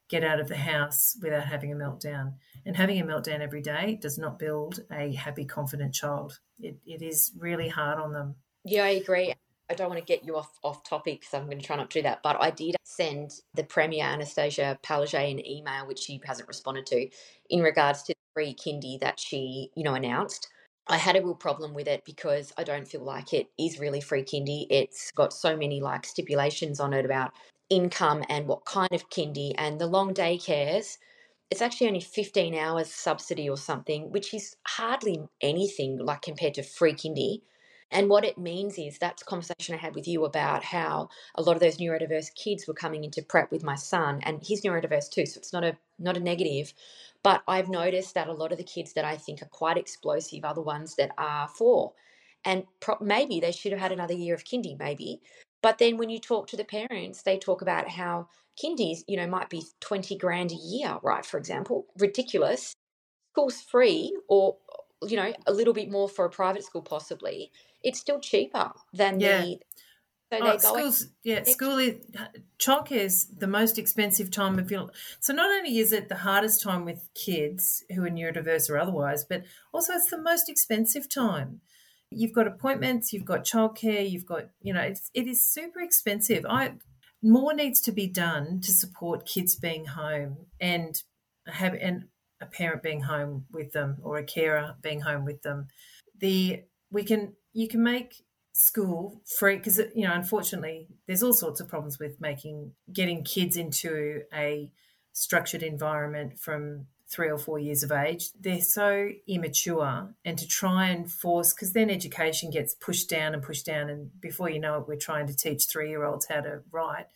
get out of the house without having a meltdown. And having a meltdown every day does not build a happy, confident child. It, it is really hard on them. Yeah, I agree. I don't want to get you off off topic, so I'm going to try not to do that. But I did send the Premier Anastasia Palaszczuk an email, which she hasn't responded to, in regards to the free kindy that she, you know, announced. I had a real problem with it because I don't feel like it is really free kindy. It's got so many like stipulations on it about income and what kind of kindy and the long day cares. It's actually only 15 hours subsidy or something, which is hardly anything like compared to free kindy. And what it means is that's a conversation I had with you about how a lot of those neurodiverse kids were coming into prep with my son, and he's neurodiverse too, so it's not a not a negative. But I've noticed that a lot of the kids that I think are quite explosive are the ones that are four, and pro- maybe they should have had another year of kindy, maybe. But then when you talk to the parents, they talk about how kindies, you know, might be twenty grand a year, right? For example, ridiculous. School's free, or you know, a little bit more for a private school, possibly it's still cheaper than Yeah. the. So Oh, they go. schools, yeah, school is uh, childcare is the most expensive time of your. So not only is it the hardest time with kids who are neurodiverse or otherwise, but also it's the most expensive time. You've got appointments, you've got childcare, you've got you know it's, it is super expensive. I more needs to be done to support kids being home and have and a parent being home with them or a carer being home with them. The we can you can make school free because you know unfortunately there's all sorts of problems with making getting kids into a structured environment from three or four years of age they're so immature and to try and force because then education gets pushed down and pushed down and before you know it we're trying to teach three year olds how to write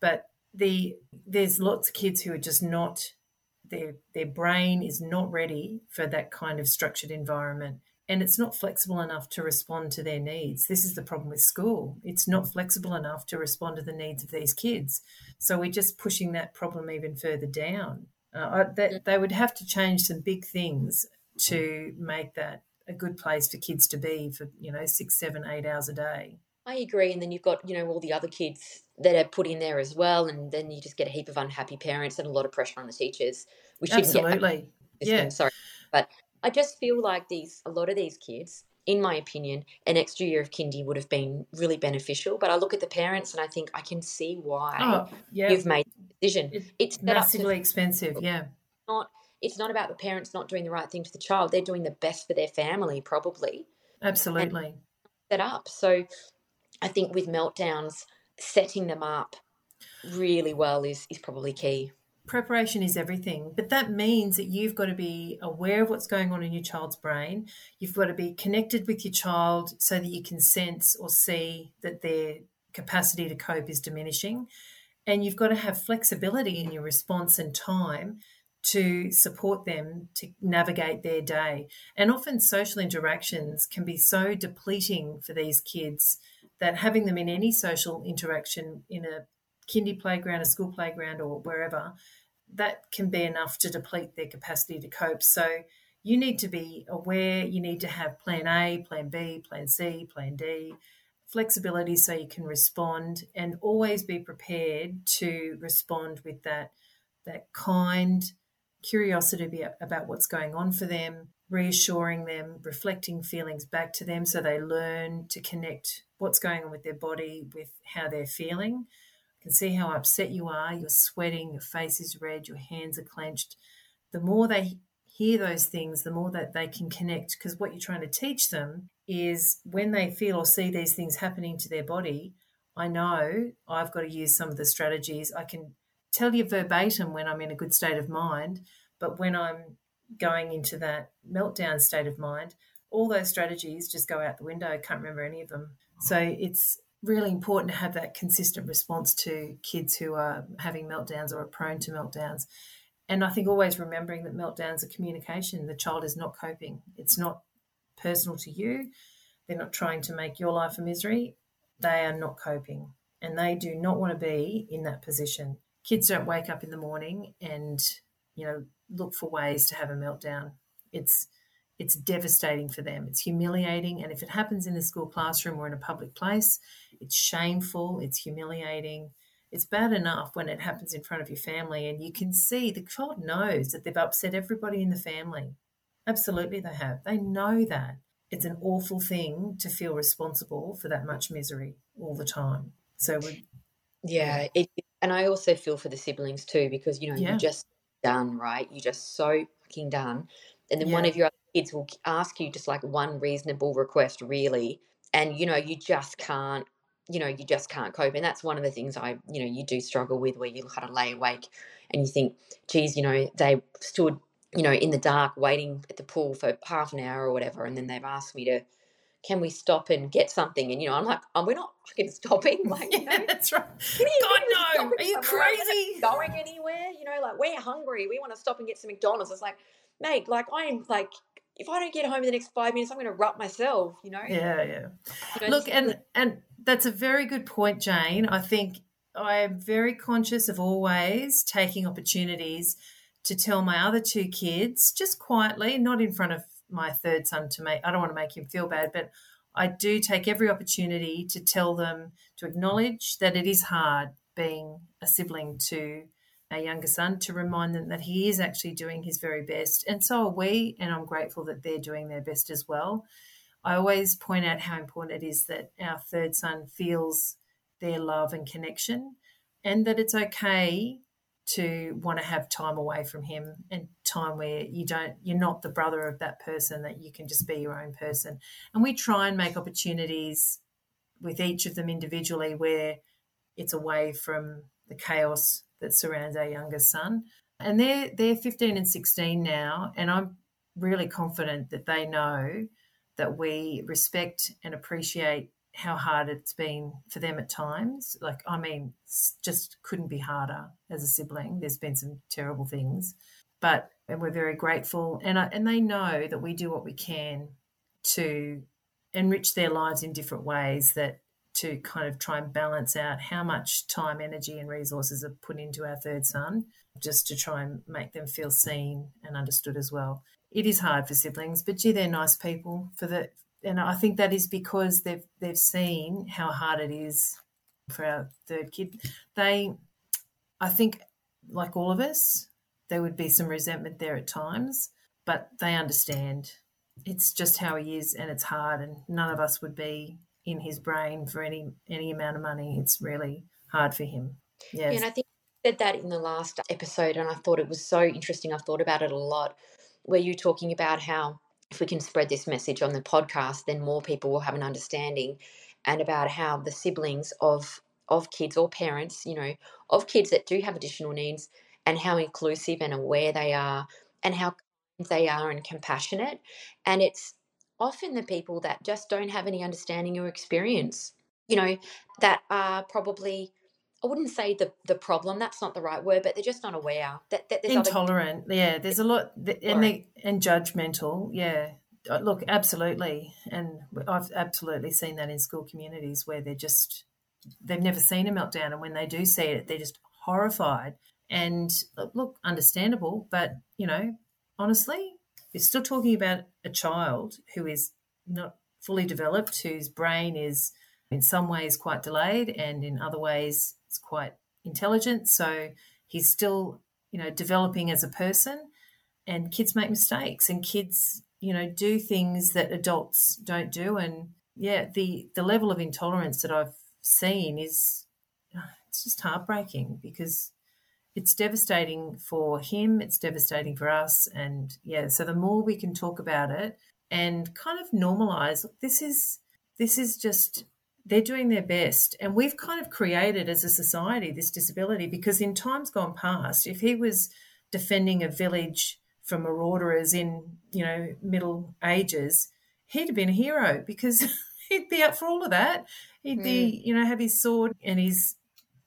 but the there's lots of kids who are just not their their brain is not ready for that kind of structured environment and it's not flexible enough to respond to their needs. This is the problem with school. It's not flexible enough to respond to the needs of these kids. So we're just pushing that problem even further down. Uh, that they would have to change some big things to make that a good place for kids to be for you know six, seven, eight hours a day. I agree, and then you've got you know all the other kids that are put in there as well, and then you just get a heap of unhappy parents and a lot of pressure on the teachers. We shouldn't Absolutely, get yeah. Sorry, but I just feel like these a lot of these kids, in my opinion, an extra year of kindy would have been really beneficial. But I look at the parents and I think I can see why Oh, yeah, you've made the decision. It's It's to massively expensive. Yeah, not it's not about the parents not doing the right thing for the child they're doing the best for their family probably absolutely. set up. So I think with meltdowns, setting them up really well is is probably key. Preparation is everything, but that means that you've got to be aware of what's going on in your child's brain. You've got to be connected with your child so that you can sense or see that their capacity to cope is diminishing. And you've got to have flexibility in your response and time to support them to navigate their day. And often social interactions can be so depleting for these kids that having them in any social interaction in a kindy playground, a school playground, or wherever, that can be enough to deplete their capacity to cope. So you need to be aware, you need to have plan A, plan B, plan C, plan D, flexibility so you can respond and always be prepared to respond with that that kind curiosity about what's going on for them, reassuring them, reflecting feelings back to them so they learn to connect what's going on with their body with how they're feeling can see how upset you are. You're sweating, your face is red, your hands are clenched. The more they hear those things, the more that they can connect. Because what you're trying to teach them is when they feel or see these things happening to their body, I know I've got to use some of the strategies. I can tell you verbatim when I'm in a good state of mind, but when I'm going into that meltdown state of mind, all those strategies just go out the window. I can't remember any of them. So it's really important to have that consistent response to kids who are having meltdowns or are prone to meltdowns. And I think always remembering that meltdowns are communication. The child is not coping, it's not personal to you. They're not trying to make your life a misery. They are not coping and they do not want to be in that position. Kids don't wake up in the morning and, you know, look for ways to have a meltdown. It's it's devastating for them. It's humiliating. And if it happens in the school classroom or in a public place, it's shameful, it's humiliating. It's bad enough when it happens in front of your family and you can see the child knows that they've upset everybody in the family. Absolutely, they have. They know that. It's an awful thing to feel responsible for that much misery all the time. So, we yeah, it, and I also feel for the siblings too because you know yeah. you're just done, right? You're just so fucking done, and then yeah. one of your other kids will ask you just like one reasonable request, really, and you know you just can't you know, you just can't cope. And that's one of the things I, you know, you do struggle with where you kind of lay awake and you think, geez, you know, they stood, you know, in the dark waiting at the pool for half an hour or whatever. And then they've asked me to, can we stop and get something? And, you know, I'm like, oh, we're not fucking stopping. Like, you know, yeah, that's right. God, no. Are you crazy? Going anywhere? You know, like, we're hungry. We want to stop and get some McDonald's. It's like, mate, like, I'm like, if I don't get home in the next five minutes, I'm going to rut myself, you know? Yeah, yeah. You know, Look, and, and that's a very good point, Jane. I think I am very conscious of always taking opportunities to tell my other two kids, just quietly, not in front of my third son to make, I don't want to make him feel bad, but I do take every opportunity to tell them to acknowledge that it is hard being a sibling to our younger son to remind them that he is actually doing his very best. And so are we, and I'm grateful that they're doing their best as well. I always point out how important it is that our third son feels their love and connection, and that it's okay to want to have time away from him and time where you don't you're not the brother of that person that you can just be your own person and we try and make opportunities with each of them individually where it's away from the chaos that surrounds our youngest son. And they're they're 15 and 16 now, and I'm really confident that they know that we respect and appreciate how hard it's been for them at times. Like, I mean, just couldn't be harder as a sibling. There's been some terrible things, but and we're very grateful, and I, and they know that we do what we can to enrich their lives in different ways that to kind of try and balance out how much time, energy, and resources are put into our third son, just to try and make them feel seen and understood as well. It is hard for siblings, but gee, they're nice people for the, and I think that is because they've they've seen how hard it is for our third kid. They, I think, like all of us, there would be some resentment there at times, but they understand. It's just how he is, and it's hard, and none of us would be in his brain for any any amount of money. It's really hard for him. Yes. Yeah, and I think you said that in the last episode, and I thought it was so interesting. I've thought about it a lot, where you're talking about how if we can spread this message on the podcast, then more people will have an understanding and about how the siblings of of kids or parents, you know, of kids that do have additional needs and how inclusive and aware they are and how they are and compassionate. And it's often the people that just don't have any understanding or experience, you know, that are probably I wouldn't say the the problem. That's not the right word, but they're just not aware that, that there's intolerant. Other... Yeah, there's a lot, and they, and judgmental. Yeah, uh, look, absolutely, and I've absolutely seen that in school communities where they're just they've never seen a meltdown, and when they do see it, they're just horrified. And uh, look, understandable, but you know, honestly, you're still talking about a child who is not fully developed, whose brain is in some ways quite delayed, and in other ways He's quite intelligent, so he's still, you know, developing as a person. And kids make mistakes, and kids, you know, do things that adults don't do. And yeah, the the level of intolerance that I've seen is it's just heartbreaking because it's devastating for him, it's devastating for us, and yeah. So the more we can talk about it and kind of normalize, this is this is just they're doing their best. And we've kind of created as a society this disability because in times gone past, if he was defending a village from marauders in, you know, middle ages, he'd have been a hero because he'd be up for all of that. He'd be, mm. you know, have his sword and his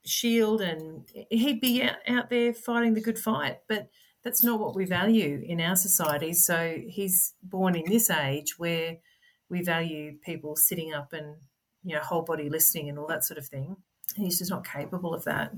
shield and he'd be out, out there fighting the good fight. But that's not what we value in our society. So he's born in this age where we value people sitting up and you know whole body listening and all that sort of thing. he's just not capable of that.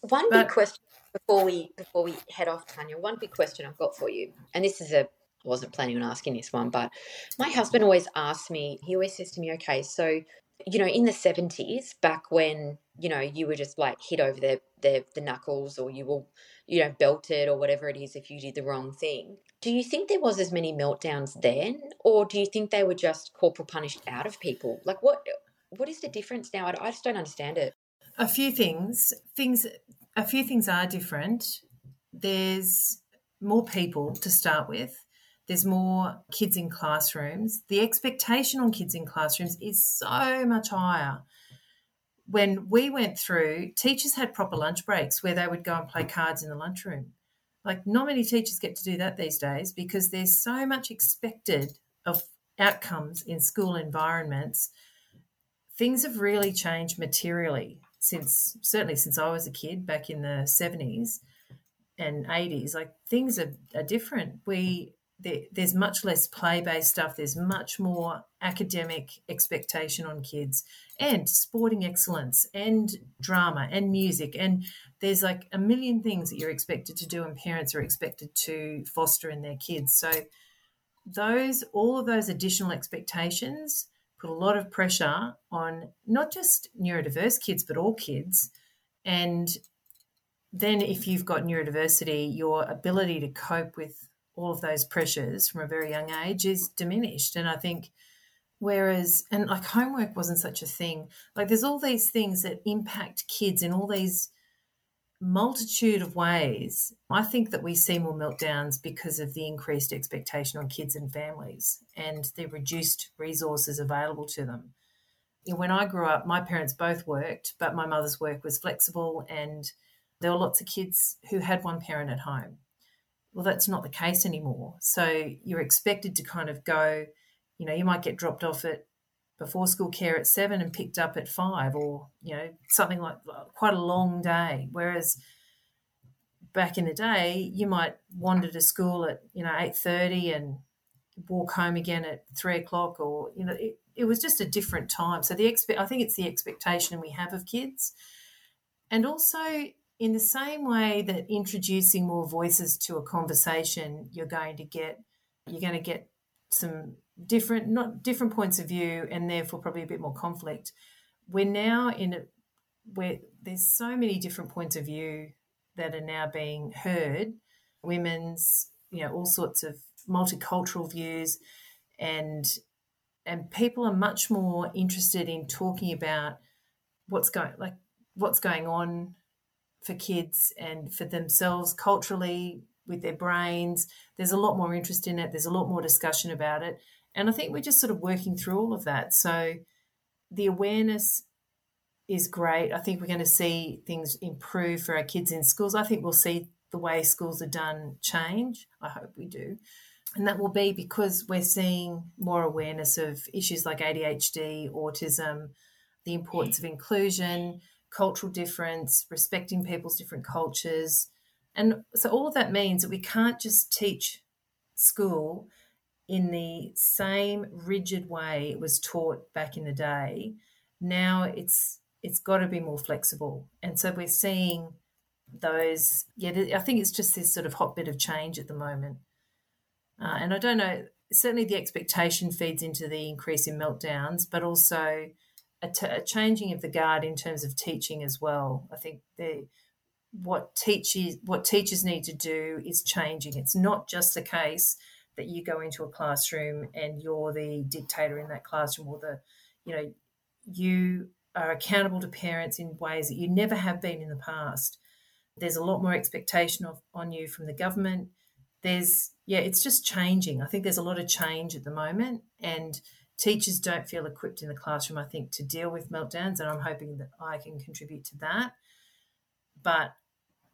One but, big question before we before we head off, Tania. One big question I've got for you, and this is a I wasn't planning on asking this one, but my husband always asks me. He always says to me, "Okay, so you know, in the seventies, back when you know you were just like hit over the the, the knuckles, or you were you know belted, or whatever it is, if you did the wrong thing." Do you think there was as many meltdowns then, or do you think they were just corporal punished out of people? Like, what what is the difference now? I, I just don't understand it. A few things, things, a few things are different. There's more people to start with. There's more kids in classrooms. The expectation on kids in classrooms is so much higher. When we went through, teachers had proper lunch breaks where they would go and play cards in the lunchroom like, not many teachers get to do that these days because there's so much expected of outcomes in school environments. Things have really changed materially since, certainly since I was a kid back in the 70s and 80s. Like, things are, are different. We, there, there's much less play based stuff. There's much more academic expectation on kids and sporting excellence and drama and music. And there's like a million things that you're expected to do and parents are expected to foster in their kids. So, those, all of those additional expectations put a lot of pressure on not just neurodiverse kids, but all kids. And then, if you've got neurodiversity, your ability to cope with all of those pressures from a very young age is diminished. And I think, whereas, and like homework wasn't such a thing, like there's all these things that impact kids in all these multitude of ways. I think that we see more meltdowns because of the increased expectation on kids and families and the reduced resources available to them. When I grew up, my parents both worked, but my mother's work was flexible and there were lots of kids who had one parent at home well, that's not the case anymore. So you're expected to kind of go, you know, you might get dropped off at before school care at seven and picked up at five, or you know, something like uh, quite a long day. Whereas back in the day, you might wander to school at you know eight thirty and walk home again at three o'clock, or you know, it, it was just a different time. So the expect, I think it's the expectation we have of kids, and also in the same way that introducing more voices to a conversation, you're going to get you're going to get some different not different points of view and therefore probably a bit more conflict. We're now in a where there's so many different points of view that are now being heard, women's, you know, all sorts of multicultural views and and people are much more interested in talking about what's going like what's going on for kids and for themselves culturally, with their brains. There's a lot more interest in it. There's a lot more discussion about it. And I think we're just sort of working through all of that. So the awareness is great. I think we're going to see things improve for our kids in schools. I think we'll see the way schools are done change. I hope we do. And that will be because we're seeing more awareness of issues like ADHD, autism, the importance of inclusion, cultural difference, respecting people's different cultures. And so all of that means that we can't just teach school in the same rigid way it was taught back in the day. Now it's it's got to be more flexible. And so we're seeing those yeah I think it's just this sort of hot bit of change at the moment. Uh, and I don't know, certainly the expectation feeds into the increase in meltdowns, but also a, t- a changing of the guard in terms of teaching as well. I think the what teachers what teachers need to do is changing. It's not just the case that you go into a classroom and you're the dictator in that classroom or the you know you are accountable to parents in ways that you never have been in the past. There's a lot more expectation of on you from the government. There's yeah, it's just changing. I think there's a lot of change at the moment and teachers don't feel equipped in the classroom, I think, to deal with meltdowns, and I'm hoping that I can contribute to that. But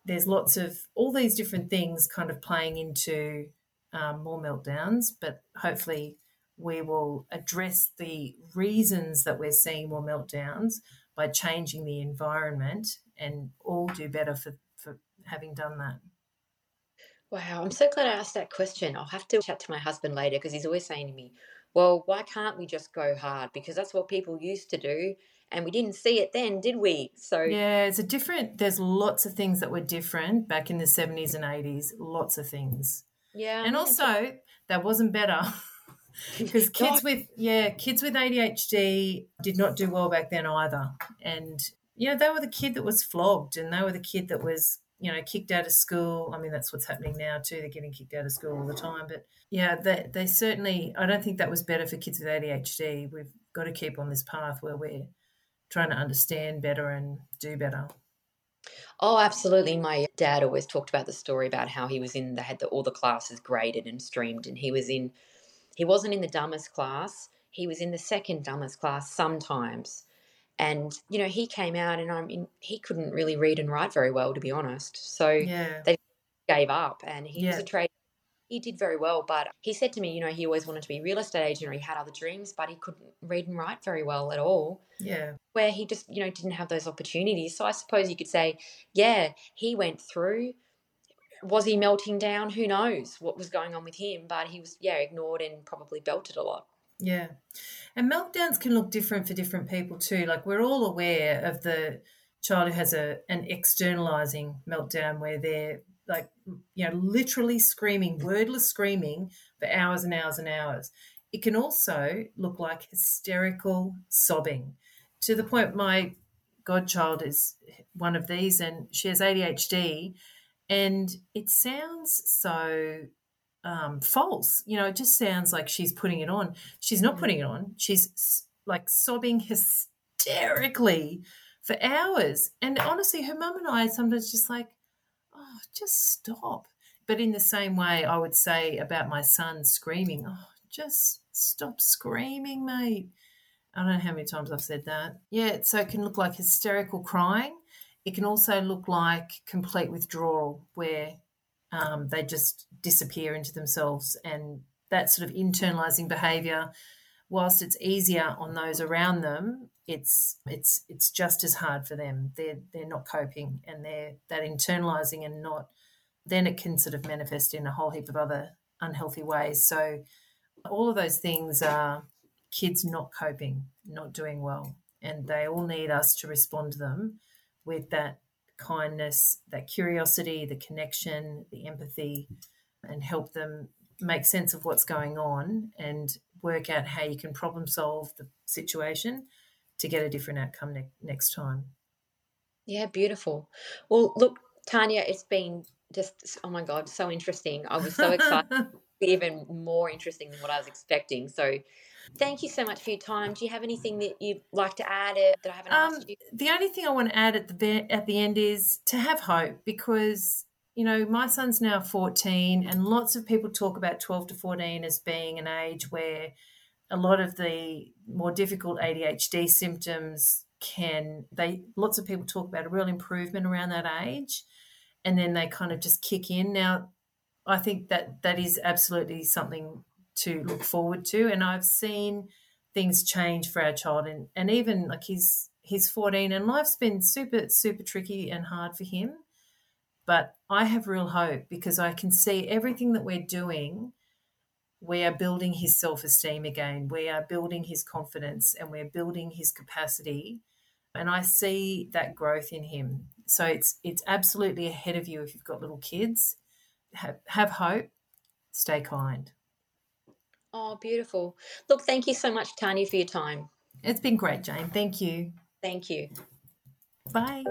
there's lots of all these different things kind of playing into um, more meltdowns, but hopefully we will address the reasons that we're seeing more meltdowns by changing the environment and all do better for, for having done that. Wow, I'm so glad I asked that question. I'll have to chat to my husband later because he's always saying to me, well, why can't we just go hard? Because that's what people used to do. And we didn't see it then, did we? So yeah, it's a different. There's lots of things that were different back in the 70s and 80s. Lots of things. Yeah, and also that wasn't better because kids with yeah kids with ADHD did not do well back then either. And you know they were the kid that was flogged, and they were the kid that was you know kicked out of school. I mean that's what's happening now too. They're getting kicked out of school all the time, but yeah, they, they certainly, I don't think that was better for kids with ADHD. We've got to keep on this path where we're trying to understand better and do better. Oh, absolutely. My dad always talked about the story about how he was in the had the, all the classes graded and streamed, and he was in, he wasn't in the dumbest class. He was in the second dumbest class sometimes, and you know he came out, and I mean he couldn't really read and write very well, to be honest. So yeah. they gave up, and he Yeah. was a trade he did very well, but he said to me, you know, he always wanted to be a real estate agent or he had other dreams, but he couldn't read and write very well at all. Yeah. Where he just, you know, didn't have those opportunities. So I suppose you could say, yeah, he went through. Was he melting down? Who knows what was going on with him? But he was, yeah, ignored and probably belted a lot. Yeah. And meltdowns can look different for different people too. Like we're all aware of the child who has a an externalizing meltdown where they're like you know literally screaming wordless screaming for hours and hours and hours it can also look like hysterical sobbing to the point my godchild is one of these and she has adhd and it sounds so um, false you know it just sounds like she's putting it on she's not putting it on she's like sobbing hysterically for hours and honestly her mum and i sometimes just like oh, just stop. But in the same way, I would say about my son screaming, oh, just stop screaming, mate. I don't know how many times I've said that. Yeah, so it can look like hysterical crying. It can also look like complete withdrawal, where um, they just disappear into themselves. And that sort of internalizing behavior, whilst it's easier on those around them, it's it's it's just as hard for them. They're they're not coping and they're that internalizing and not then it can sort of manifest in a whole heap of other unhealthy ways. So all of those things are kids not coping, not doing well. And they all need us to respond to them with that kindness, that curiosity, the connection, the empathy, and help them make sense of what's going on and work out how you can problem solve the situation to get a different outcome ne- next time. Yeah, beautiful. Well, look, Tania, it's been just, oh my God, so interesting. I was so excited, even more interesting than what I was expecting. So, thank you so much for your time. Do you have anything that you'd like to add uh, that I haven't Um, asked you? the only thing I want to add at the be- at the end is to have hope because you know, my son's now 14, and lots of people talk about 12 to 14 as being an age where a lot of the more difficult ADHD symptoms can, they, lots of people talk about a real improvement around that age, and then they kind of just kick in. Now, I think that that is absolutely something to look forward to, and I've seen things change for our child, and, and even like he's, he's 14 and life's been super, super tricky and hard for him but I have real hope because I can see everything that we're doing. We are building his self esteem again. We are building his confidence and we're building his capacity. And I see that growth in him. So it's it's absolutely ahead of you if you've got little kids. Have, have hope, stay kind. Oh, beautiful. Look, thank you so much, Tania, for your time. It's been great, Jane. Thank you. Thank you. Bye.